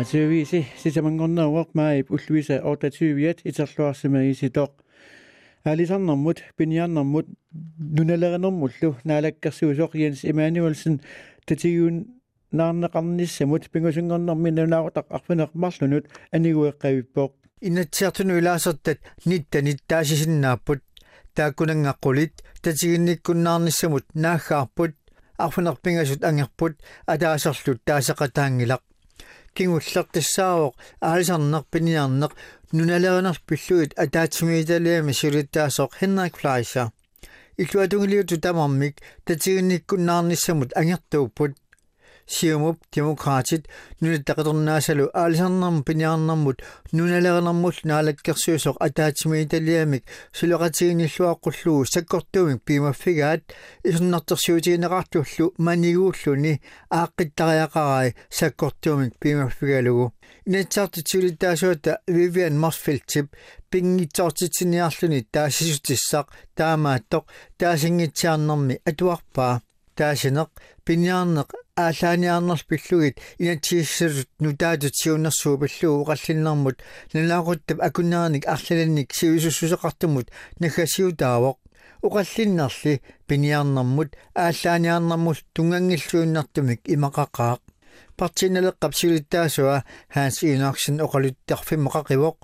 raatioviisi sisamangorneruaq maip ulluisa ortatuiviat iterluarsimagisiitoq аалисарнэрмут пиниарнэрмут нуналеринэрмуллу наалаккерсуусоқ Jens Emanuelsen татигуун наарнеқарниссамут пингусунгорнэрми нунааватақ арфинеқмарлунут анигуэққавиппоқ инатсиартуну илаасертат нитта ниттаасисиннааппут тааккунангаққулит татигинниккуннаарниссамут нааггаарпут арфинерпингасут ангерпут атаасерлут таасеқатаангилақ кингуллертиссаавоқ аалисарнерпиниарнеқ нуналеринерпиллуит атаатсимииталиами сулиттаасоқ Henrik Fleischer иллуатунгилиуту тамармик татигинниккуннаарниссамут ангертууппут сиумуп демократит нунаттақатернаасалу аалисарнарм пиниарнармут нуналернармул наалаккерсуусоқ атаатимииталиамик сулеқатигиниллуаққуллугу саккортуумик пимаффигаат исуннартерсуутигинеқартуллу манигууллуни ааққиттариақарай саккортуумик пимаффигалугу инатсаартит сулиттаасуата вивиан марфилтип пингитсоортитсиниарлуни таасисутиссақ таамааттоқ таасингитсиарнэрми атуарпаа таасинеқ пиниарнеқ ааллааниарнерл пиллугит инатсииссалут нутаатут сиуннэрсуу пиллуу уқаллиннэрмут налаагуттап акуннааник арлаланник сиусуссусеқартумут нагасиутаавоқ уқаллиннерли пиниарнэрмут ааллааниарнэрмул тунгангиллуиннартумик имақақаақ партиналеққап силиттаасуа хаанс инаарсин оқалуттарфиммақақивоқ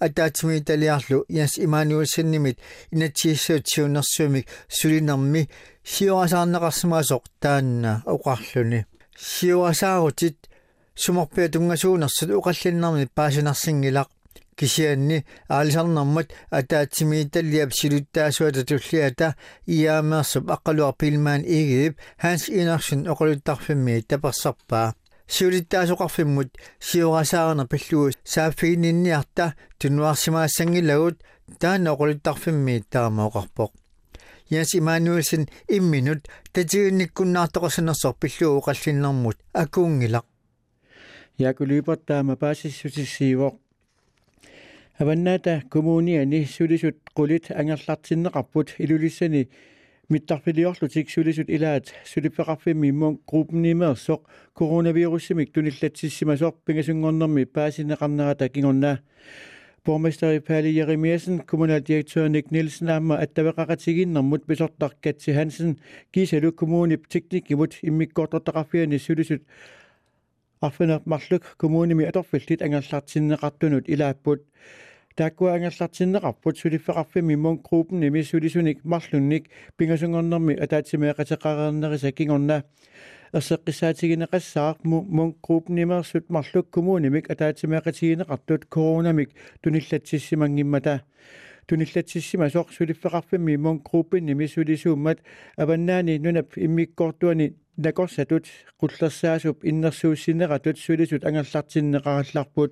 атаатими италиарлу яс имануэлсиннимит инатсииссаут сиуннэрсуумик сулинерми сиуасаарнеқарсимаасоқ таанна оқарлүни сиуасаарутит сумарпиа тунгасуунерсут оқаллиннарми паасинарсингилақ кисианни аалисарнэрмат атаатсими италиап силуттаасуата туллиата иаамеерсуп аққалуар пилмаан игип ханс инарсин оқалуттарфимми таперсарпаа сиулиттаасоқарфиммут сиорасаарна пиллуу сааффигининниарта тунуарсимаассангилагут таана оқулиттарфимми таамаоқарпоқ Jens Emanuelsen имминут татигинниккуннаартоқасанерсор пиллуу оқаллиннэрмут акуунгилақ якулипертаама паасиссутиссиивоқ аваннаата коммуниани сулисут қулит ангерлартиннеқарпут илулиссани mittaqpiliorlutik sulisut ilaat sulipeqarfimmi immuang gruppenimeersoq koronavirusimik tunillatssimasoq pingasunngernermi paasineqarnerata kingornaa borgmester i Palle Jeremiasen, kommunaldirektør Nick Nielsen Amma, at der vil rakatigin og mod besortak Katsi Hansen, Giselu Kommune teknik imod imik godt og drafjerne sydesyd. Affinder Marsløk Kommune med Adolf Vildt, Engelslatsinde Rattunut i Lærbund gruppen imi sulisunik marlunnik pingasungornermi ataatimeaqateqareernerisa kingorna ерсеққисаатигинеқассаақ мун группнимерсут марлук коммунимик атаатимеқатигинеқартут коронамик туниллатсиссимангиммата туниллатсиссима соқ сулиффеқарфимми мун группинними сулисууммат аваннаани нунап иммиккортуани накорсатут қуллерсаасуп иннерсууссинеқатут сулисут ангерлартиннеқаралларпут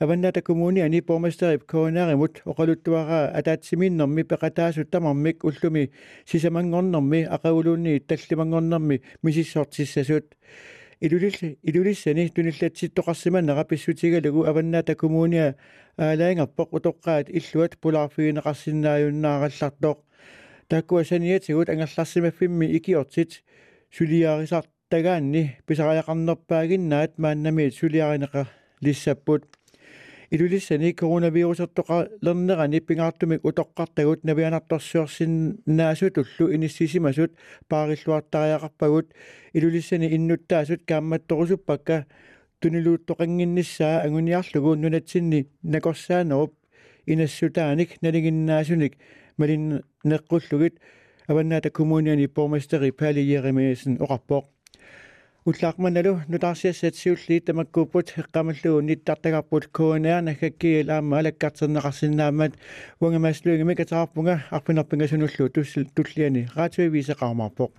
аванната коммуни ани бормастерип коонааримут оқалуттуараа атаатсиминнэрми пеқатаасут тамармик уллуми сисамангорнэрми ақагулуунни таллимангорнэрми мисиссортиссасут илулилли илулиссани туниллатситтоқарсиманнера писсутигалугу аванната коммуниа аалаангерпоқ утоққаат иллуат пулаарфигинеқарсиннааюннаараллартоқ таккуасаниатигут ангерларсимаффимми икиортит сулиарисартагаанни писариақарнерпаагиннаат мааннами сулиаринеқа лиссаппут илулиссани коронавирусертоқалернерани пингаартумик утоққартагут навианарторсуарсиннаасутуллу иниссисимасут паариллуартариақарпагут илулиссани иннуттаасут каамматторусуппакка тунилууттоқангинниссаа агуниарлугу нунатсинни накорсаанеруп инассутааник налигиннаасуник малин неққуллугит аваннаата коммуниани бормастери пали еремеесен оқарпоқ уллаақманалу нутаарсиассатсиуллии тамаккууппут эққамаллугу ниттартагарпут кнр нахаккиил аама алаккартернеқарсинаамат уангамааслуингами катаарпунга арпинерпинга сунуллу туссил туллиани. Раатуи висеқармарпоқ